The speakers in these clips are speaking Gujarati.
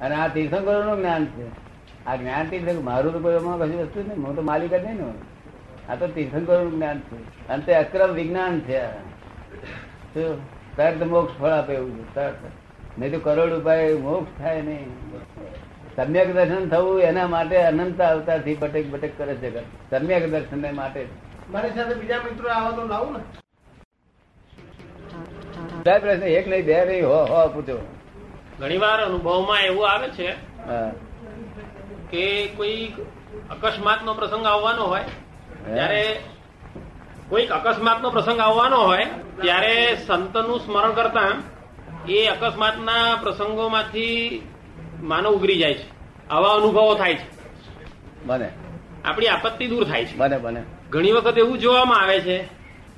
અને આ તીર્થંકરો નું જ્ઞાન છે. આ જ્ઞાન તીર્થંકર મારું તો કોઈ એમાં કશું વસ્તુ નહીં. હું તો માલિક જ નહીં ને આ તો તીર્થંકરો નું જ્ઞાન છે. અને તે અક્રમ વિજ્ઞાન છે. તરત મોક્ષ ફળ આપે એવું છે. તરત નહીં તો કરોડ ઉપાય મોક્ષ થાય નહીં. સમ્યક દર્શન થવું એના માટે અનંત અવતારથી બટેક બટેક કરે છે. સમ્યક દર્શન માટે મારી સાથે બીજા મિત્રો આવો તો લાવું ને. બધા પ્રશ્ન. એક નહીં બે નહીં. હો હો પૂછો. ઘણીવાર અનુભવમાં એવું આવે છે કે કોઈ અકસ્માતનો પ્રસંગ આવવાનો હોય ત્યારે કોઈક અકસ્માતનો પ્રસંગ આવવાનો હોય ત્યારે સંતનું સ્મરણ કરતા એ અકસ્માતના પ્રસંગોમાંથી માનવ ઉગરી જાય છે. આવા અનુભવો થાય છે. બને. આપણી આપત્તિ દૂર થાય છે. બને બને. ઘણી વખત એવું જોવામાં આવે છે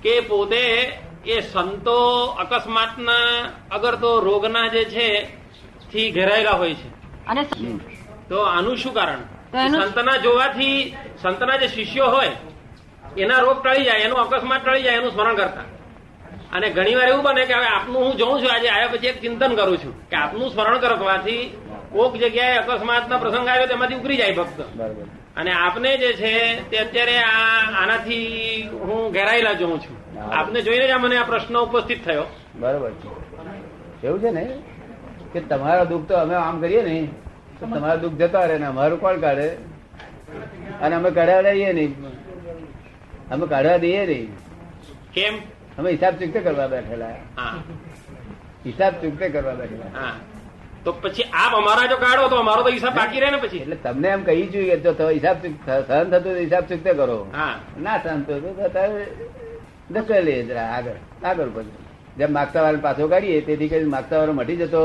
કે પોતે એ સંતો અકસ્માતના અગર તો રોગના જે છે થી ઘેરાયેલા હોય છે. અને તો આનું શું કારણ? સંતના જોવાથી સંતના જે શિષ્યો હોય એના રોગ ટળી જાય એનું અકસ્માત ટળી જાય એનું સ્મરણ કરતા. અને ઘણી વાર એવું બને કે હવે આપનું હું જોઉં છું આજે આવ્યા પછી એક ચિંતન કરું છું કે આપનું સ્મરણ કરવાથી કોક જગ્યાએ અકસ્માતના પ્રસંગ આવ્યો તેમાંથી ઉકરી જાય ભક્ત. અને આપને જે છે તે અત્યારે આ આનાથી હું ઘેરાયેલા જોઉં છું. આપને જોઈને જ મને આ પ્રશ્ન ઉપસ્થિત થયો. બરોબર એવું છે ને? કે તમારા દુઃખ તો અમે આમ કરીએ ને તો તમારા દુઃખ જતા રહે ને અમારું કોણ કાઢે? અને અમે કાઢવા દઈએ નહીં. અમે કાઢવા દઈએ નહીં. કેમ? અમે હિસાબ ચૂકતે કરવા બેઠેલા. હિસાબ ચૂકતે કરવા બેઠેલા. તો પછી આપ અમારા જો કાઢો તો અમારો તો હિસાબ બાકી રહે ને પછી? એટલે તમને એમ કહી જોઈએ જો તો હિસાબ સહન થતું તો હિસાબ ચૂકતે કરો. હા. ના સહન થતું તો તારે ધકેલીએ જરા આગળ. આગળ પછી જેમ માગતા વાળા પાછો કાઢીએ તેથી કરી માગતા વાળો મટી જતો.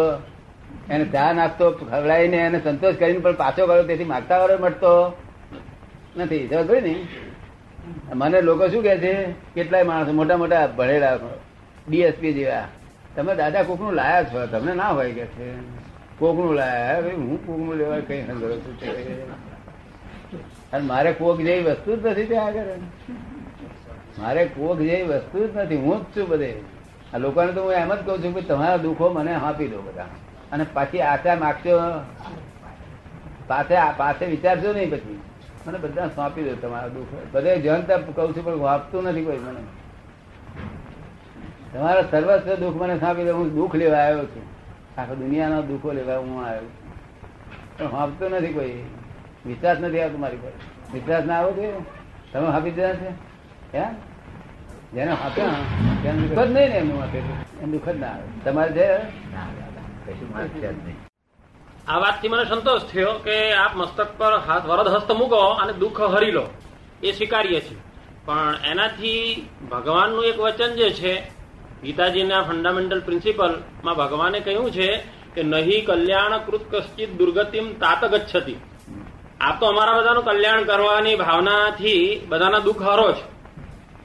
એને ચા નાસ્તો ખવડાવીને એને સંતોષ કરીને પણ પાછો કર્યો તેથી માગતા વાળો મટતો નથી. પડી ને? મને લોકો શું કે છે? કેટલાય માણસો, મોટા મોટા ભણેલા ડીએસપી જેવા. તમે દાદા કોકનું લાયા છો? તમને ના હોય કે છે? કોકનું લાયા? ભાઈ, હું કોકનું લેવા કઈ સંગ્રહ છું. તે. અને મારે કોક જેવી વસ્તુ જ નથી ત્યાં આગળ. મારે કોક જેવી વસ્તુ જ નથી. હું જ છું બધે. આ લોકોને તો હું એમ જ કઉ છું કે તમારા દુઃખો મને આપી દો બધા. અને પાછી આશા માગશો, પાસે પાસે વિચારશો નહીં પછી. મને બધા સોંપી દો તમારો દુઃખ. બધે જનતા કહું છું, પણ વાપતું નથી કોઈ મને. તમારા સર્વસ્વ દુઃખ મને સોંપી દો. હું દુઃખ લેવા આવ્યો છું. આખા દુનિયાના દુઃખો લેવા હું આવ્યો છું. પણ આપતો નથી કોઈ. વિશ્વાસ નથી આવતો મારી પર. વિશ્વાસ ના આવો જોઈએ તમે હાપી દીધા છે? હે? જેને હાપ્યા તેને દુઃખ જ નહીં ને એમનું માટે એમ દુઃખ જ ના આવે. તમારે છે છે? આ વાતથી મને સંતોષ થયો કે આપ મસ્તક પર હાથ વરદ હસ્ત મૂકો અને દુઃખ હરી લો. એ સ્વીકારીએ છીએ પણ એનાથી ભગવાનનું એક વચન જે છે, ગીતાજીના ફંડામેન્ટલ પ્રિન્સિપલમાં ભગવાને કહ્યું છે કે નહીં કલ્યાણ કૃત કશ્ચિત દુર્ગતિમ તાત ગચ્છતી. આપ તો અમારા બધાનું કલ્યાણ કરવાની ભાવનાથી બધાના દુઃખ હરો છો.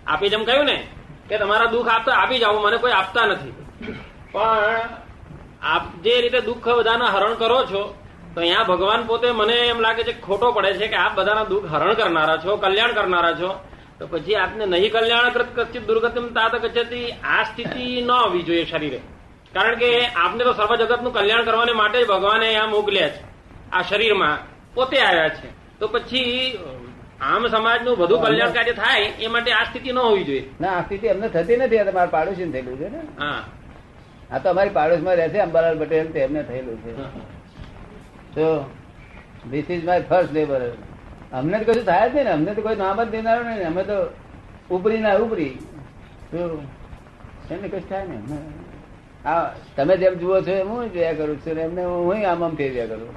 આપે જેમ કહ્યું ને કે તમારા દુઃખ આપતા આપી જાઓ મને કોઈ આપતા નથી. પણ આપ જે રીતે દુઃખ બધાના હરણ કરો છો તો અહીંયા ભગવાન પોતે મને એમ લાગે છે ખોટો પડે છે કે આપ બધાના દુઃખ હરણ કરનારા છો કલ્યાણ કરનારા છો. તો પછી આપને નહીં કલ્યાણ કૃત કચ્છિત દુર્ગતિમ તાત ગચ્છતિ આ સ્થિતિ ન આવવી જોઈએ શરીરે. કારણ કે આપને તો સર્વ જગતનું કલ્યાણ કરવાને માટે જ ભગવાને આ મોકલ્યા છે. આ શરીરમાં પોતે આવ્યા છે. તો પછી આમ સમાજનું બધું કલ્યાણ કાર્ય થાય એ માટે આ સ્થિતિ ન હોવી જોઈએ. ના આ સ્થિતિ અમને થતી નથી આ તમારા પાડોશી થયેલું છે ને. હા. આ તો અમારી પાડોશમાં રહે છે અંબાલાલ પટેલ તેમને થયેલું છે. તો this is my first labour અમને તો કશું થાય જ નહીં ને અમને તો કોઈ નામ જ દેનારો નહીં અમે તો ઉપરી ના ઉપરી. તો એમને કશું થાય ને આ તમે જેમ જુઓ છો એમ હું જોયા કરું છું એમને હું આમ આમ ફેર્યા કરું.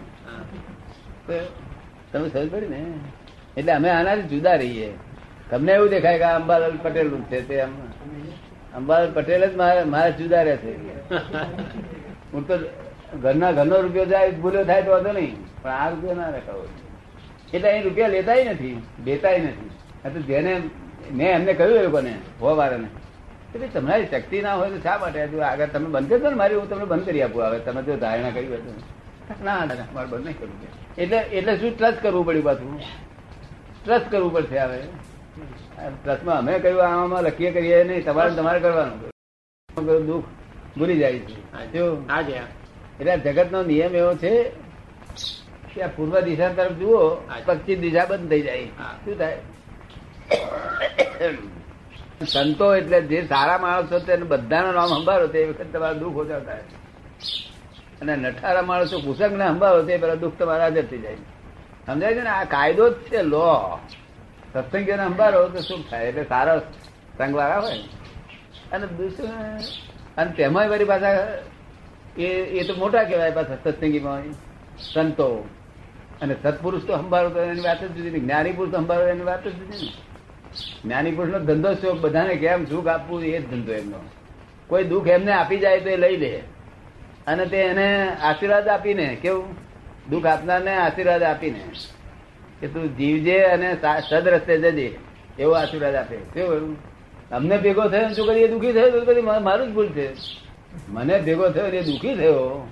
તમે સમજ પડી ને. એટલે અમે આનાથી જુદા રહીએ. તમને એવું દેખાય કે અંબાલાલ પટેલનું છે તે આમ. અંબાલાલ પટેલ જ મારા મારા જુદા રહે છે. હું તો ઘરના ઘરનો રૂપિયો જાય, ભૂલ્યો થાય તો વાંધો નહીં. પણ આ રૂપિયો ના રખાવો એટલે અહીં રૂપિયા લેતાય નથી, દેતાય નથી. જેને મેં એમને કહ્યું એ લોકોને, હોવાવાળાને એટલે તમારી શક્તિ ના હોય તો શા માટે? આગળ તમે બંધ કરશો ને મારી, હું તમને બંધ કરી આપું. હવે તમે જો ધારણા કરી હોય ના ના મારે બંધ નહીં કરવું. એટલે એટલે શું ટ્રસ્ટ કરવું પડ્યું પાછું? ટ્રસ્ટ કરવું પડશે હવે. ટ્રસ્ટમાં અમે કહ્યું આમાં લખીએ કરીએ નહીં તમારે તમારે કરવાનું. દુઃખ ભૂલી જાય છે. એટલે જગત જગતનો નિયમ એવો છે કે આ પૂર્વ દિશા તરફ જુઓ. પશ્ચિમ દિશા બંધ થઈ જાય. શું થાય? સંતો એટલે જે સારા માણસો તેને બધાનું નામ સંભાળો તે વખત તમારું દુઃખ ઓછા થાય. અને નઠારા માણસો કુસંગ ને સંભાળો તે પેલા દુઃખ તમારા હાજર થઈ જાય. સમજાય છે ને? આ કાયદો જ છે લો સત્સંગીઓને સંભાળો તો શું થાય? એટલે સારો સંગ વાળા હોય. અને અને તેમાં મારી પાછા એ એ તો મોટા કહેવાય પાછા સત્સંગીમાં. સંતો. અને સત્પુરુષ તો સંભાળો તો એની વાત જ જુદી ને જ્ઞાની પુરુષ સંભાળો એની વાત જ જુદી ને જ્ઞાની પુરુષ નો ધંધો શું? બધાને કેમ સુખ આપવું? એ જ ધંધો એમનો. કોઈ દુઃખ એમને આપી જાય તો એ લઈ લે. અને તે એને આશીર્વાદ આપીને, કેવું? દુઃખ આપનારને આશીર્વાદ આપીને. કે તું જીવજે અને સદ રસ્તે જજે એવો આશીર્વાદ આપે. કેવું અમને ભેગો થયો શું કરીએ દુઃખી થયો, તો કદી મારું જ ભૂલ છે. મને ભેગો થયો એ દુઃખી થયો.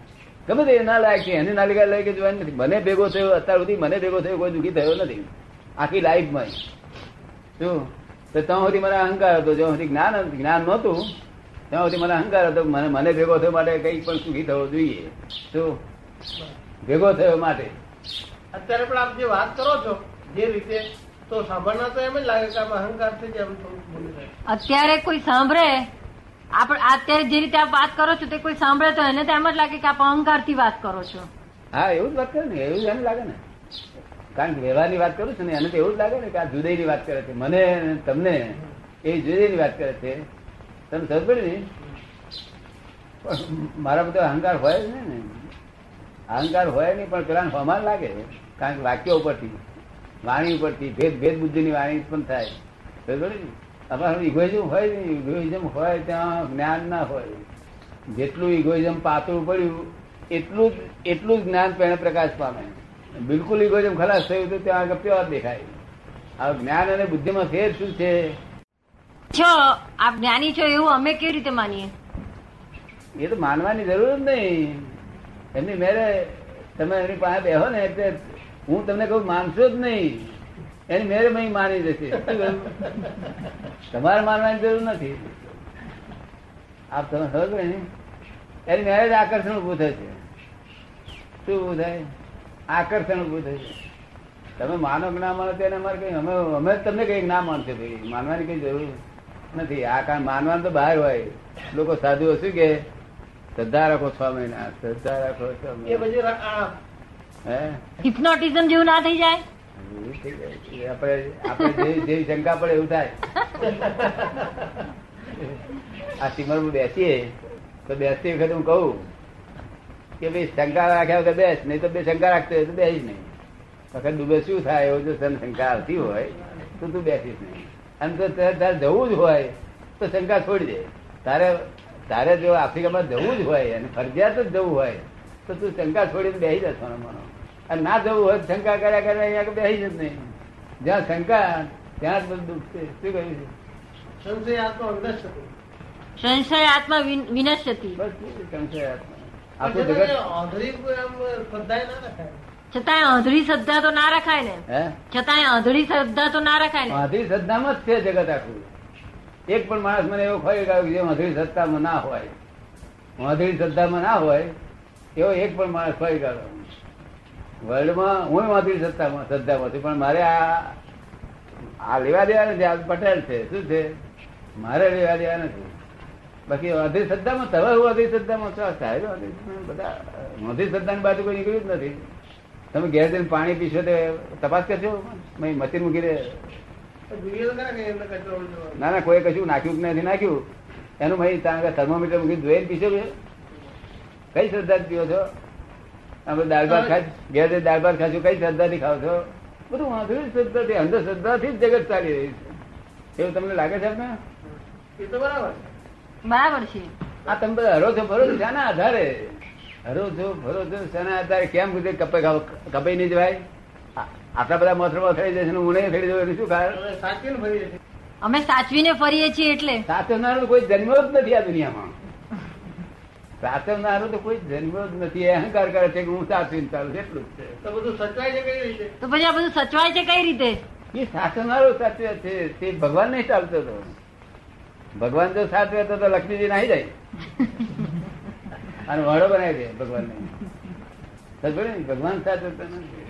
ગમે તે ના લાયક છે, એની નાલિકા લાયક જોવાની નથી. મને ભેગો થયો, અત્યાર સુધી મને ભેગો થયો, કોઈ દુઃખી થયો નથી. આખી લાઈફમાં. શું? તો ત્યાં સુધી મને અહંકાર હતો. જ્યાં સુધી જ્ઞાન જ્ઞાન નહોતું, ત્યાં સુધી મને અહંકાર હતો મને મને ભેગો થયો માટે કંઈક પણ સુખી થવો જોઈએ. શું? ભેગો થયો માટે. અત્યારે પણ આપ જે વાત કરો છો જે રીતે તો સાંભળના તો એમ જ લાગે કે આમ અહંકાર છે જે અત્યારે કોઈ સાંભળે? આપણે અત્યારે જે રીતે આપ વાત કરો છો તે કોઈ સાંભળે તો એને તો એમ જ લાગે કે આપ અહંકારથી વાત કરો છો. હા એવું જ વાત કરે ને એવું જ એમ લાગે ને. કારણ કે વ્યવહારની વાત કરું છું ને એને તો એવું જ લાગે ને કે આ જુદાઈની વાત કરે છે. મને તમને એ જુદાઈની વાત કરે છે. તમે સમજ પડે ને મારા બધો અહંકાર હોય જ ને. અહંકાર હોય નહીં પણ પેલા હમાન લાગે. કારણ કે વાક્યો ઉપરથી વાણી ઉપરથી ભેદ ભેદ બુદ્ધિની વાણી પણ થાય. ને? અમારું ઇગોઇઝમ હોય ને ઇગોઇઝમ હોય ત્યાં જ્ઞાન ના હોય. જેટલું ઇગોઇઝમ પાતળું પડ્યું એટલું જ એટલું જ જ્ઞાન પહેણે પ્રકાશ પામે. બિલકુલ ઇગોઇઝમ ખલાસ થયું તો ત્યાં આગળ પ્યોર દેખાય. આ જ્ઞાન અને બુદ્ધિમાં ફેર શું છે? છો આપ જ્ઞાની છો એવું અમે કેવી રીતે માનીએ? એ તો માનવાની જરૂર જ નહીં. એમની મેરે તમે એની પાસે બેહો ને એટલે હું તમને કહું, માનશો જ નહીં. એની મેરે માની જશે તમારે માનવાની જરૂર નથી. આપ તમે સમજો ને? એની મેરે જ આકર્ષણ ઉભું થશે શું ઉભું થાય? આકર્ષણ ઉભું થશે તમે માનો કે ના માનો તેને અમારે કઈ, અમે અમે તમને કઈ ના માનશે ભાઈ. માનવાની કઈ જરૂર નથી. આ કારણ માનવાનું તો બહાર હોય. લોકો સાધુઓ શું કે શ્રદ્ધા રાખો છ મહિના શ્રદ્ધા રાખો છ હે? હિપ્નોટિઝમ જેવું ના થઈ જાય? આપણે આપણે જેવી શંકા પડે એવું થાય. આ સિમરમાં બેસીએ. તો બેસતી વખતે હું કહું કે ભાઈ શંકા રાખ્યા વગર બેસ નહીં તો બે શંકા રાખતો હોય તો બેસીશ નહીં. વખત ડૂબે શું થાય એવું જો તને શંકા આવતી હોય તો તું બેસીશ નહીં. અને તો તારે જવું જ હોય તો શંકા છોડી દે. તારે તારે જો આફ્રિકામાં જવું જ હોય અને ફરજિયાત જ જવું હોય તો તું શંકા છોડીને બેસી જશો મનો અને ના જવું હોય શંકા કર્યા કરે અહીંયા બેસી જ નહીં. જ્યાં શંકા ત્યાં જ બધું દુઃખ છે શું કહ્યું છે? સંશય આત્મા અંગત સંશય આત્મા વિન- સંશય આત્મા. છતાંય શ્રદ્ધા તો ના રખાય ને. છતાંય અધળી શ્રદ્ધા તો ના રખાય ને. માધુરી શ્રદ્ધામાં જ છે જગત આખું. એક પણ માણસ મને એવો ખોઈ ગયો કે જે માધુરી શ્રદ્ધામાં ના હોય. માધુરી શ્રદ્ધામાં ના હોય એવો એક પણ માણસ ખોઈ ગયો વર્લ્ડમાં હું માંથી શ્રદ્ધામાં શ્રદ્ધામાંથી પણ મારે આ આ લેવા દેવા નથી. આ પટેલ છે. શું છે? મારે લેવા દેવા નથી. બાકી અધરી શ્રદ્ધામાં તમે હું અધરી શ્રદ્ધામાં છો. સાહેબ બધા અધરી શ્રદ્ધાની બાજુ કોઈ નીકળ્યું જ નથી. તમે ઘેર જઈને પાણી પીશો તે તપાસ કરશો મેં મશીન મૂકી દે ના ના કોઈ કશું નાખ્યું કે નથી. નાખ્યું. એનું ભાઈ ત્યાં થર્મોમીટર મૂકી જોઈને પીશો કઈ શ્રદ્ધા પીઓ છો? આપણે દાળ ભાત ખાઈ ઘેર દાળ ભાત ખાશું કઈ શ્રદ્ધાથી ખાવ છો? બધું વાંધો શ્રદ્ધાથી અંધશ્રદ્ધાથી જ જગત ચાલી રહી છે. એવું તમને લાગે છે આપને? એ તો બરાબર બરાબર છે. આ તમે બધા હરો છો ભરો છો શાના આધારે? હરો છો ભરો છો શાના આધારે કેમ કીધું કપાઈ ખાવ કપાઈ નહીં જવાય? આટલા બધા મથરો થઈ જશે ને હું નહીં થઈ જવું શું કારણ? સાચવીને ફરીએ છીએ. અમે સાચવીને ફરીએ છીએ એટલે. સાચવનારો કોઈ જન્મ જ નથી આ દુનિયામાં. સાચવનારો તો કોઈ જન્મ જ નથી. અહંકાર કરે છે કે હું સાચવીને ચાલુ છું, એટલું જ તો બધું સચવાય છે કઈ રીતે? તો પછી આ બધું સચવાય છે કઈ રીતે? એ સાચવનારો સાચવે છે. તે ભગવાન નહીં ચાલતો તો. ભગવાન જો સાચવે તો તો લક્ષ્મીજી નાહી જાય. અને વાળો બનાવી દે ભગવાનને. સમજો ને? ભગવાન સાચવતા તો નથી.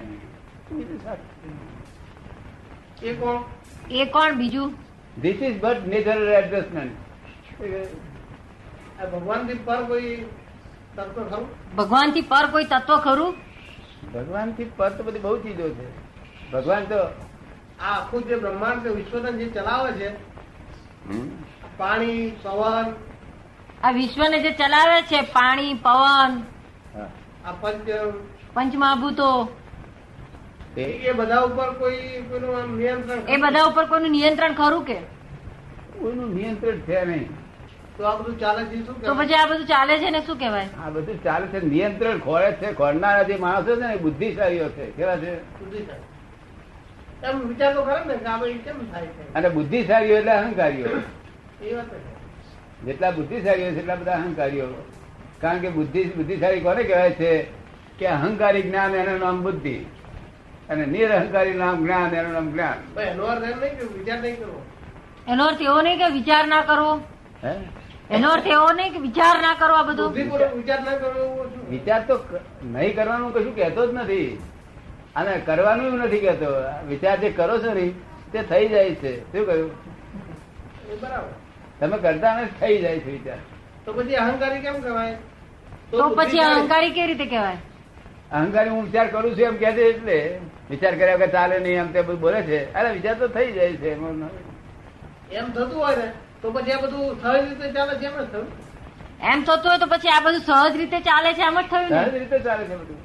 એ કોણ? એ કોણ બીજું? This is but natural adjustment. આ ભગવાનથી પર કોઈ તત્વ ખરું? ભગવાનથી પર કોઈ તત્વ ખરું? ભગવાનથી પર તો બધી બહુ ચીજો છે. ભગવાન તો આ આખું જે બ્રહ્માંડ વિશ્વને જે ચલાવે છે પાણી પવન આ વિશ્વને જે ચલાવે છે પાણી પવન આ પંચ પંચમહાભૂતો એ બધા ઉપર કોઈ કોઈનું નિયંત્રણ એ બધા ઉપર કોઈનું નિયંત્રણ ખરું કે? કોઈનું નિયંત્રણ છે નહીં. તો આ બધું ચાલે છે શું તો કહેવાય? પછી આ બધું ચાલે છે ને શું કહેવાય? આ બધું ચાલે છે નિયંત્રણ ખોળે છે ખોળનારા જે માણસો છે ને બુદ્ધિશાળીઓ છે કેવા છે? અને બુદ્ધિશાળીઓ એટલે અહંકારીઓ. જેટલા બુદ્ધિશાળીઓ છે એટલા બધા અહંકારીઓ. કારણ કે બુદ્ધિ બુદ્ધિશાળી કોને કહેવાય છે? કે અહંકારી જ્ઞાન એનું નામ બુદ્ધિ અને નિરહંકારી નામ જ્ઞાન એનું નામ જ્ઞાન. એનો અર્થ એવો નહીં કે વિચાર ના કરવો. હે? એનો અર્થ એવો નહીં કે વિચાર ના કરો આ બધું. વિચાર ના કરવો વિચાર તો નહીં કરવાનું કશું કહેતો જ નથી. અને કરવાનું નથી કહેતો. વિચાર જે કરો છો ને તે થઈ જાય છે. શું કહ્યું? બરાબર. તમે કરતા ને થઈ જાય છે વિચાર. તો પછી અહંકારી કેમ કહેવાય? તો પછી અહંકારી કેવી રીતે કહેવાય? અહંકારી હું વિચાર કરું છું એમ કહે છે એટલે. વિચાર કર્યા વગર ચાલે નહીં એમ તે બધું બોલે છે. અરે વિચાર તો થઈ જાય છે. એમ થતું હોય ને તો પછી આ બધું સહજ રીતે ચાલે છે એમ જ થયું. એમ થતું હોય તો પછી આ બધું સહજ રીતે ચાલે છે એમ જ થયું સહજ રીતે ચાલે છે બધું.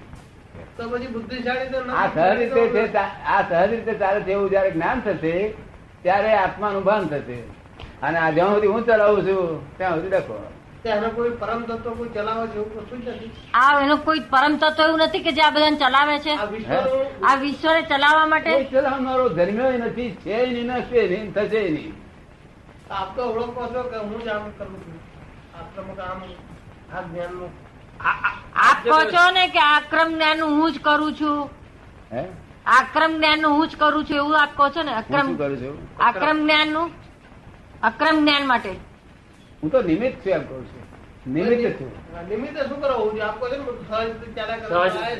તો પછી બુદ્ધિશાળી તો આ સહજ રીતે આ સહજ રીતે ચાલે છે એવું જયારે જ્ઞાન થશે ત્યારે આત્માનું ભાન થશે. અને આ જ્યાં સુધી હું ચલાવું છું ત્યાં સુધી લખો એનો કોઈ પરમ તત્વ કોઈ ચલાવે છે એવું કશું જ નથી આ એનો કોઈ પરમ તત્વ એવું નથી કે જે આ બધાને ચલાવે છે. આ વિશ્વનું વિશ્વને ચલાવવા માટે ચલાવનારો જન્મ્યો નથી છે નહીં થશે નહીં. આપ તો ઓળખો છો કે હું જ આમ કરું છું? આશ્રમ આમ આ જ્ઞાનનું. આપ કહો છો ને કે આક્રમ જ્ઞાન હું જ કરું છું. હે? આક્રમ જ્ઞાન હું જ કરું છું એવું આપ કહો છો ને? અક્રમ કરું છું? આક્રમ જ્ઞાનનું અક્રમ જ્ઞાન માટે. હું તો નિમિત્ત છું એમ કહું છું. નિમિત્ત છું. શું કરવું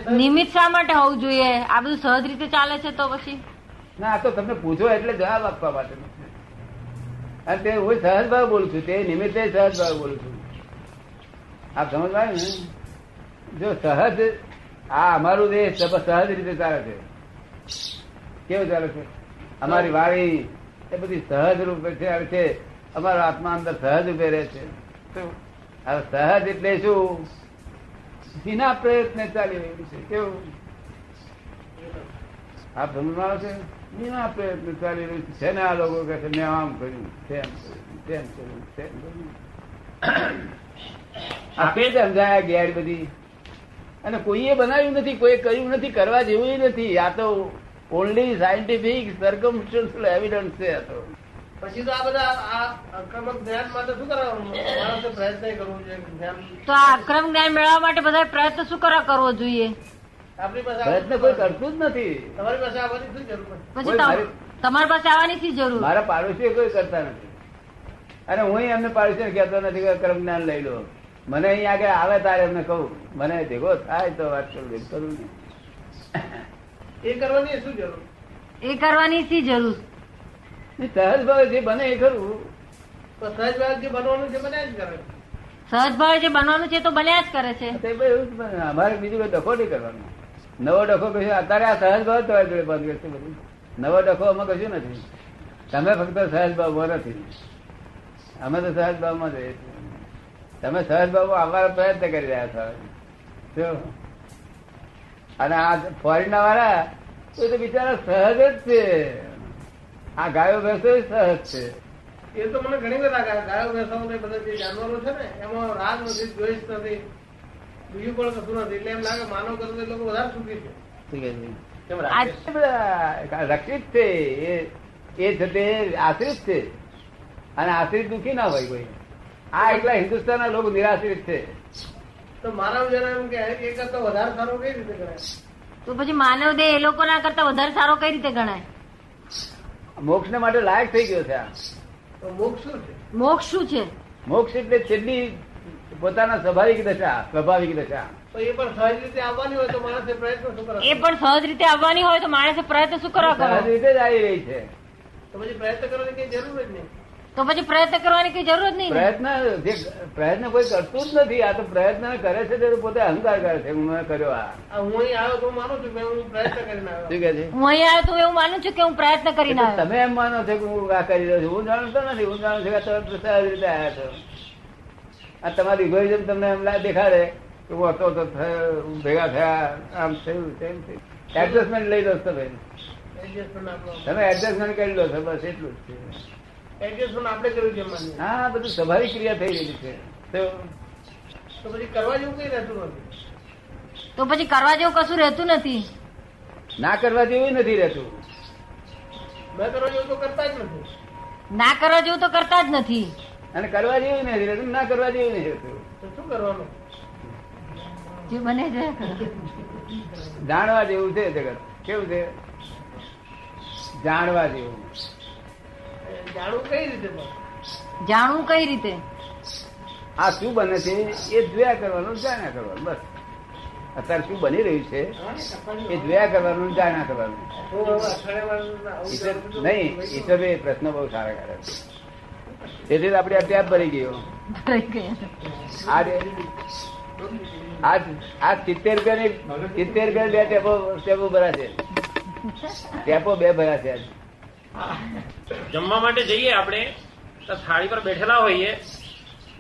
ને. નિમિત્ત માટે હોવું જોઈએ? આ બધું સહજ રીતે ચાલે છે તો પછી? ના આ તો તમને પૂછો એટલે જવાબ આપવા માટે. અને તે હું સહજ ભાવ બોલું છું, તે નિમિત્તે સહજ ભાવ બોલું છું. આપ સમજ ને? જો સહજ, આ અમારું દેશ સહજ રીતે ચાલે છે. કેવું ચાલે છે? અમારી વાણી એ બધી સહજ રૂપે છે અમારો આત્મા અંદર સહજ રૂપે રહે છે? હવે સહજ એટલે શું? વિના પ્રયત્ન ચાલી રહ્યું છે. કેવું? આપ સમજમાં છે? વિના પ્રયત્ન ચાલી રહ્યું છે ને આ લોકો કહે છે મેં આમ કર્યું તેમ કર્યું તેમ કર્યું તેમ કર્યું. આ જ સમજાયા ગેર બધી? અને કોઈએ બનાવ્યું નથી કોઈ કર્યું નથી કરવા જેવું નથી. આ તો ઓનલી સાયન્ટિફિક સર્કમસ્ટન્શિયલ એવિડન્સ છે આ તો. પછી તો આ બધા આ આક્રમક જ્ઞાન માટે શું કરવાનું? પ્રયત્ન કરવો જોઈએ. તો આ અક્રમ જ્ઞાન મેળવવા માટે બધા પ્રયત્ન શું કરવા કરવો જોઈએ? પ્રયત્ન કોઈ કરતું જ નથી. તમારી પાસે આવવાની શું જરૂર પછી તમારી પાસે આવવાની શું જરૂર? મારા પાડોશીઓ કોઈ કરતા નથી. અને હું એમને પાડોશી કહેતો નથી કે કર્મ જ્ઞાન લઈ લો. મને અહીં આગળ આવે તારે એમને કહું. મને ભેગો થાય તો વાત કરું કરું ને. એ કરવાની શું જરૂર? એ કરવાની શી જરૂર? સહજ ભાવે જે બને એ ખરું. તો સહજ ભાવ જે બનવાનું છે બને જ કરે સહજ ભાવે જે બનવાનું છે તો બન્યા જ કરે છે. તે ભાઈ એવું જ બને. અમારે બીજું કોઈ ડખો નહીં કરવાનો. નવો ડખો કશું, અત્યારે આ સહજ ભાવ તમારી જોડે બંધ કરશે બધું નવો ડખો અમે કશું નથી. તમે ફક્ત સહજ ભાવમાં નથી. અમે તો સહજ ભાવમાં છીએ. તમે સહજ ભાવમાં આવવાનો પ્રયત્ન કરી રહ્યા છો? અને આ ફોરેન વાળા, એ તો બિચારા સહજ જ છે. આ ગાયો ભેંસો સહજ છે. એ તો મને ઘણી બધા ગાયો ભેંસો બધા જે જાનવરો છે ને, એમાં રાગ નથી, દ્વેષ નથી. બીજું પણ કશું નથી. એટલે એમ લાગે માનવ કરતા એ લોકો વધારે સુખી છે. રક્ષિત છે એ એ છે આશ્રિત છે. અને આશ્રિત દુખી ના હોય કોઈ. આ એકલા હિન્દુસ્તાનના લોકો નિરાશ્રિત છે. તો માનવ જરા એમ કે એ કરતા વધારે સારો કઈ રીતે ગણાય? તો પછી માનવ દેહ એ લોકોના કરતા વધારે સારો કઈ રીતે ગણાય? મોક્ષ માટે લાયક થઈ ગયો છે આ. તો મોક્ષ શું છે? મોક્ષ શું છે? મોક્ષ એટલે છેલ્લી પોતાના સ્વાભાવિક દશા સ્વાભાવિક દશા. એ પણ સહજ રીતે આવવાની હોય તો માણસે પ્રયત્ન શું કરે એ પણ સહજ રીતે આવવાની હોય તો માણસે પ્રયત્ન શું કરવા સહજ રીતે જ આવી રહી છે. તો પછી પ્રયત્ન કરવાની કઈ જરૂર જ નહીં. તો પછી પ્રયત્ન કરવાની કઈ જરૂર જ નહીં પ્રયત્ન જે પ્રયત્ન કોઈ કરતું જ નથી આ તો પ્રયત્ન કરે છે તે પોતે અહંકાર કરે છે હું કર્યો આ. હું અહીં આવ્યો તો માનું છું કે હું પ્રયત્ન કરીને આવ્યો. છે? હું અહીંયા આવ્યો તો એવું માનું છું કે હું પ્રયત્ન કરીને આવ્યો. તમે એમ માનો છો કે હું આ કરી રહ્યો છું હું જાણતો નથી હું જાણું છું કે તમે સહજ રીતે આવ્યા છો. આ તમારી ઇગોઇઝમ તમને એમ લા- દેખાડે કે હું હતો તો થયો, ભેગા થયા આમ થયું તેમ થયું. એડજસ્ટમેન્ટ લઈ લો તમે. તમે એડજસ્ટમેન્ટ કરી લો છો બસ એટલું જ છે. એડજસ્ટમેન્ટ આપણે કર્યું છે હા બધું સ્વાભાવિક ક્રિયા થઈ રહી છે. તો તો પછી કરવા જેવું કઈ રહેતું નથી. તો પછી કરવા જેવું કશું રહેતું નથી? ના કરવા જેવું નથી રહેતું. ના કરવા જેવું તો કરતા જ નથી. ના કરવા જેવું તો કરતા જ નથી. અને કરવા જેવું નથી રહેતું ના કરવા જેવું નથી રહેતું શું કરવાનું? જે બને છે. જાણવા જેવું છે જગત. કેવું છે? જાણવા જેવું. જાણવું કઈ રીતે જાણવું કઈ રીતે? આ શું બને છે? એ જોયા કરવાનું જાણ્યા કરવાનું બસ. અત્યારે શું બની રહ્યું છે? એ જોયા કરવાનું જાણ્યા કરવાનું. નહીં એ ઈશ્વરભાઈ પ્રશ્ન બહુ સારા કરે છે. તેથી આપણે આ ટેપ ભરી ગયો. આ જે- આજ આ સિત્તેર રૂપિયાની સિત્તેર રૂપિયા બે ટેપો ટેપો ભરા છે. ટેપો બે ભરા છે આજ. જમવા માટે જઈએ આપણે. તો થાળી પર બેઠેલા હોઈએ.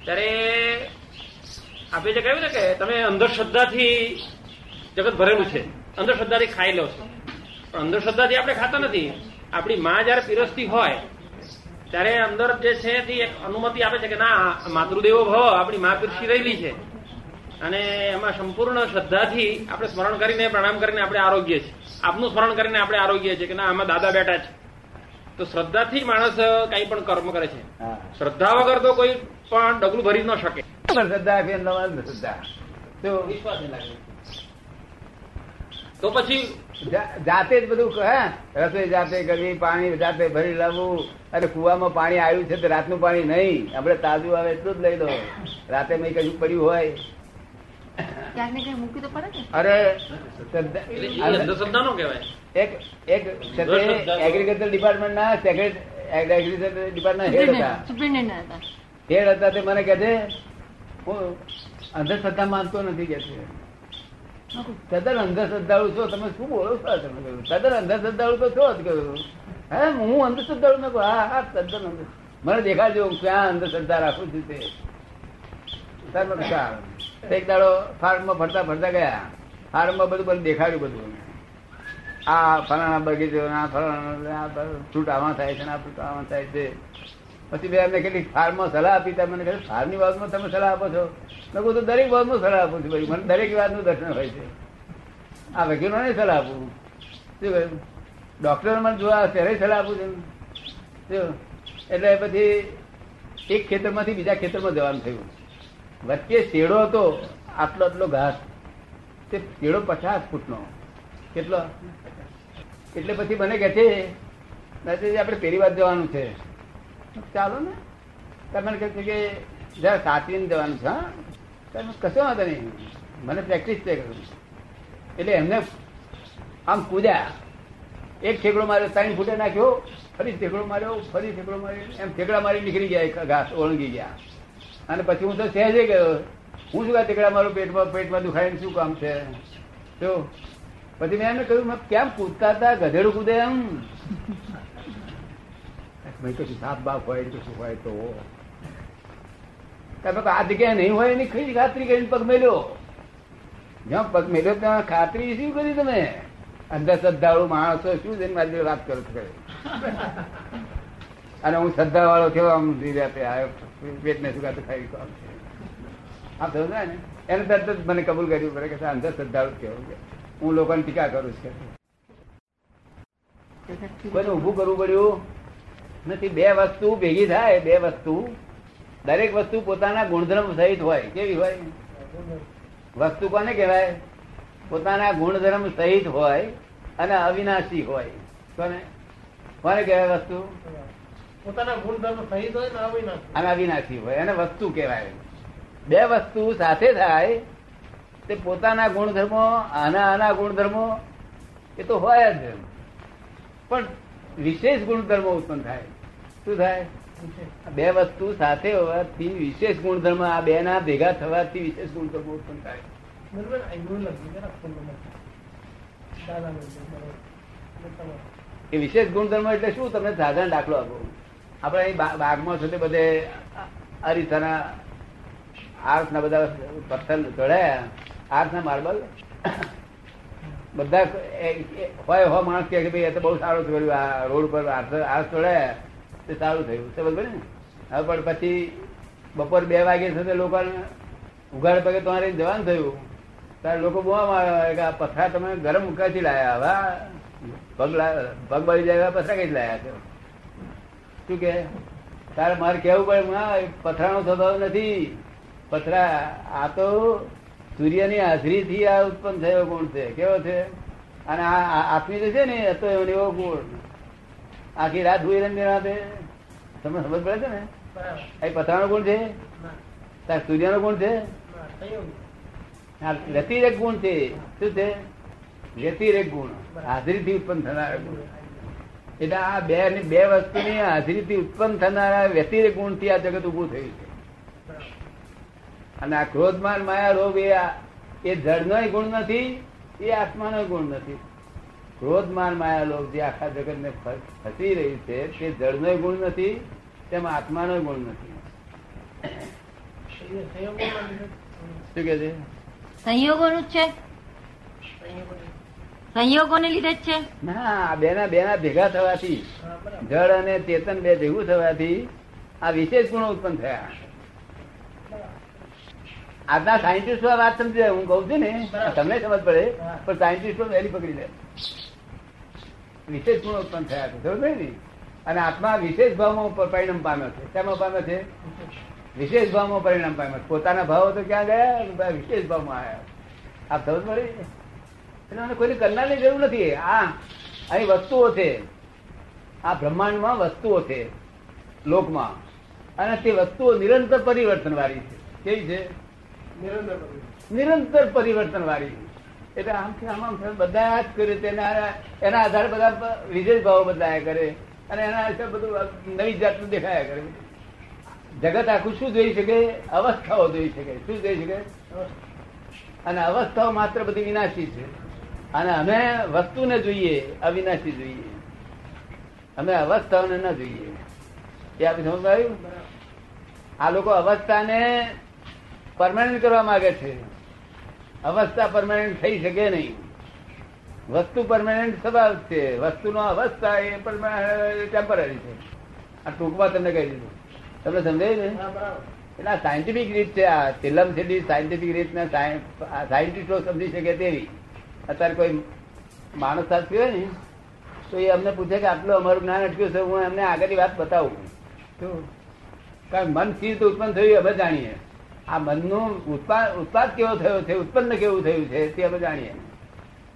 ત્યારે આપણે જે કહ્યું ને કે તમે અંધશ્રદ્ધાથી જગત ભરેલું છે. અંધશ્રદ્ધાથી ખાઈ લો છો. પણ અંધશ્રદ્ધાથી આપણે ખાતા નથી. આપણી માં જયારે પીરસતી હોય ત્યારે અંદર જે છે તે એક અનુમતિ આપે છે કે ના માતૃદેવો ભવ આપણી મા પીરસી રહેલી છે. અને એમાં સંપૂર્ણ શ્રદ્ધાથી આપણે સ્મરણ કરીને પ્રણામ કરીને આપણે આરોગ્ય છે. આપનું સ્મરણ કરીને આપણે આરોગ્ય છે કે ના આમાં દાદા બેઠા છે. તો શ્રદ્ધાથી માણસ કઈ પણ કર્મ કરે છે. શ્રદ્ધા વગર તો કોઈ પણ ડગલું ભરી ન શકે. શ્રદ્ધા આપી અને નવા શ્રદ્ધા. તો પછી જાતે જ બધું હે? રસોઈ જાતે કરવી પાણી જાતે ભરી લાવવું. અને કુવામાં પાણી આવ્યું છે તો રાતનું પાણી નહીં. આપણે તાજું આવે એટલું જ લઈ લો રાતે મેં કશું પડ્યું હોય. ક્યાંક ને ક્યાંક મૂકી તો પડે ને? અરે એક એક એગ્રીકલ્ચર ડિપાર્ટમેન્ટ ના એગ્રીકલ્ચર ડિપાર્ટમેન્ટ હેડ હતા. હતા. હેડ હતા તે મને કહે છે હું અંધશ્રદ્ધા માનતો નથી કે છે. તદ્દન અંધશ્રદ્ધાળુ છો, તમે શું બોલો છો તદ્દન અંધશ્રદ્ધાળુ તો છો જ કહ્યું હે, હું અંધશ્રદ્ધાળુ મેં હા હા તદ્દન અંધ. મને દેખાડજો, હું ક્યાં અંધશ્રદ્ધા રાખું છું તે. એક દાડો ફાર્મમાં ફરતા ફરતા ગયા. ફાર્મમાં બધું બધું દેખાડ્યું બધું આ ફલાણા બગીચો આ ફલાણા છૂટ આમાં થાય છે ને આ ફ્રૂટ આમાં થાય છે. પછી બે એમને કેટલી ફાર્મમાં સલાહ આપી, તા મને ફાર્મની બાબતમાં તમે સલાહ આપો છો. મેં કહું તો દરેક બાબતમાં સલાહ આપું છું ભાઈ. મને દરેક વાતનું દર્શન હોય છે. આ વકીલોને સલાહ આપું શું કહ્યું? ડોક્ટર મને જોવા ત્યારે સલાહ આપું છું? એટલે પછી એક ખેતરમાંથી બીજા ખેતરમાં જવાનું થયું. વચ્ચે શેડો હતો, આટલો આટલો ઘાસ. તે શેડો પચાસ ફૂટનો. કેટલો? એટલે પછી મને કહે છે આપણે પેલી વાત જવાનું છે. ચાલો ને. તમે કહે છે કે જરા સાચવીને જવાનું છે, હા. કશો વાંધો નહીં. મને પ્રેક્ટિસ છે કરું એટલે એમને આમ કૂદ્યા. એક ઠેકડો માર્યો, ત્રણ ફૂટે નાખ્યો, ફરી ઠેકડો માર્યો, ફરી ઠેકડો માર્યો. એમ ઠેકડા મારી નીકળી ગયા ઘાસ ઓળંગી ગયા. અને પછી હું તો સહેજે ગયો. હું શું ઠેકડા મારું પેટમાં પેટમાં દુખાય શું કામ છે? તો પછી મેં એમને કહ્યું કેમ કૂદતા હતા? ગધેડું કૂદે એમ. મેં કશું સાપ બાપ હોય કે શું હોય, તો તમે આ જગ્યાએ નહીં હોય એની ખરી ખાતરી કરીને પગ મેલ્યો. જ્યાં પગ મેલ્યો, ત્યાં ખાતરી શું કરી તમે? અંદર શ્રદ્ધાળુ માણસો શું જઈને મારી વાત કરો. છો અને હું શ્રદ્ધા વાળો કેવો આમ પેટને શું ખાતું ખાઈ કામ છે આ સમજાય ને, એને? તરત જ મને કબૂલ કર્યું પડે કે અંદર શ્રદ્ધાળુ કે હું લોકોને ટીકા કરું છું. કોઈને ઊભું કરવું પડ્યું? નથી બે વસ્તુ ભેગી થાય બે વસ્તુ. દરેક વસ્તુ પોતાના ગુણધર્મ સહિત હોય. કેવી હોય? વસ્તુ કોને કહેવાય? પોતાના ગુણધર્મ સહિત હોય અને અવિનાશી હોય. કોને? કોને કહેવાય વસ્તુ? પોતાના ગુણધર્મ સહિત હોય અને અવિનાશી હોય. અને વસ્તુ કહેવાય. બે વસ્તુ સાથે થાય તે પોતાના ગુણધર્મો આના આના ગુણધર્મો એ તો હોય જ. પણ વિશેષ ગુણધર્મો ઉત્પન્ન થાય. શું થાય. બે વસ્તુ સાથે હોવાથી વિશેષ ગુણધર્મ આ બે ના ભેગા થવાથી વિશેષ ગુણધર્મ ઉત્પન્ન થાય. એ વિશેષ ગુણધર્મ એટલે શું? તમને સાધારણ દાખલો આપો. આપણે અહીં બાગમાં છો તે બધે અરીસાના આર્સના બધા પથ્થર ચડાયા આર્સના માર્બલ. બધા હોય હો માણસ કે ભાઈ એ તો બહુ સારું કર્યું આ રોડ પર આર્થ આર્સ ચડાયા. તે સારું થયું. બરોબર ને? હવે પણ પછી બપોર બે વાગે સુધી લોકો ઉઘાડ પગે તમારે જવાનું થયું. ત્યારે લોકો બોવા મારે કે આ પથરા તમે ગરમ મૂકાથી લાયા હવે પગ પગ બળી જાય પથરા કઈ લાયા છો? શું કે? તારે મારે કેવું પડે? પથરાનો સ્વભાવ નથી. પથરા, આ તો સૂર્યની હાજરીથી આ ઉત્પન્ન થયો ગુણ છે? કેવો છે? અને આ આત્મી છે ને તો એવો ગુણ આખી રાત હુઈ રંગ તમને સમજ પડે છે ને? એ પથરાનો ગુણ છે? તાર સૂર્યનો ગુણ છે? વ્યતિરેક ગુણ છે? શું છે? વ્યતિરેક ગુણ. હાજરીથી ઉત્પન્ન થનાર ગુણ. એટલે આ બે ની બે વસ્તુની હાજરીથી ઉત્પન્ન થનારા વ્યતિરેક ગુણથી આ જગત ઉભું થયું છે. અને આ ક્રોધમાન માયા રોગ એ એ જળનો ગુણ નથી એ આત્માનો ગુણ નથી. ક્રોધમાન માયા લોક જે આખા જગત ને ફસી રહ્યું છે તે જળનો ગુણ નથી તેમાં આત્માનો ગુણ નથી. શું કે છે? સંયોગોનું જ છે? સંયોગોને. સંયોગોને લીધે જ છે? ના બેના બેના ભેગા થવાથી જળ અને ચેતન બે ભેગું થવાથી આ વિશેષ ગુણો ઉત્પન્ન થયા. આજના સાયન્ટિસ્ટ વાત સમજે હું કઉ છું ને તમને સમજ પડે પણ સાયન્ટિસ્ટો વહેલી પકડી લે. વિશેષ ગુણો ઉત્પન્ન થયા છે. સમજ ને. અને આત્મા વિશેષ ભાવમાં પરિણામ પામ્યો છે. શેમાં પામ્યો છે? વિશેષ ભાવમાં પરિણામ પામ્યો છે. પોતાના ભાવો તો ક્યાં ગયા? વિશેષ ભાવમાં આવ્યા આપ સમજ પડી? એટલે મને કોઈને કરનારની જરૂર નથી. આ અહીં વસ્તુઓ છે. આ બ્રહ્માંડમાં વસ્તુઓ છે. લોકમાં. અને તે વસ્તુઓ નિરંતર પરિવર્તન વાળી છે. કેવી છે? નિરંતર નિરંતર પરિવર્તન વાળી એટલે આમ આમ આમ થયું, બધા જ કરે તેના એના આધારે બધા વિશેષ ભાવો બદલાયા કરે. અને એના આધારે બધું નવી જાતનું દેખાયા કરે. જગત આખું શું જોઈ શકે? અવસ્થાઓ જોઈ શકે. શું જોઈ શકે? અને અવસ્થાઓ માત્ર બધી વિનાશી છે. અને અમે વસ્તુને જોઈએ અવિનાશી જોઈએ. અમે અવસ્થાઓને ન જોઈએ. એ આપણે સમજ આવ્યું? આ લોકો અવસ્થાને પરમાનન્ટ કરવા માંગે છે. અવસ્થા પરમાનન્ટ થઈ શકે નહીં. વસ્તુ પરમાનન્ટ સ્વભાવ છે. વસ્તુનો અવસ્થા એ ટેમ્પરરી છે. આ ટૂંકમાં તમને કહી દીધું. તમને સમજાય ને? એટલે આ સાયન્ટિફિક રીત છે. આ છેલ્લામ છેલ્લી સાયન્ટિફિક રીતના સાયન્ટિસ્ટો સમજી શકે તેવી. અત્યારે કોઈ માણસ સાથે હોય ને તો એ અમને પૂછે કે આટલું અમારું જ્ઞાન અટક્યું છે હું એમને આગળની વાત બતાવું. શું? કારણ મન સ્થિર ઉત્પન્ન થયું અમે જાણીએ. આ મનનું ઉત્પાદ ઉત્પાદ કેવો થયો છે, ઉત્પન્ન કેવું થયું છે, તે અમે જાણીએ.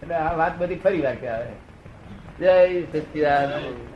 એટલે આ વાત બધી ફરી વાર આવે જય સચિદાનંદ.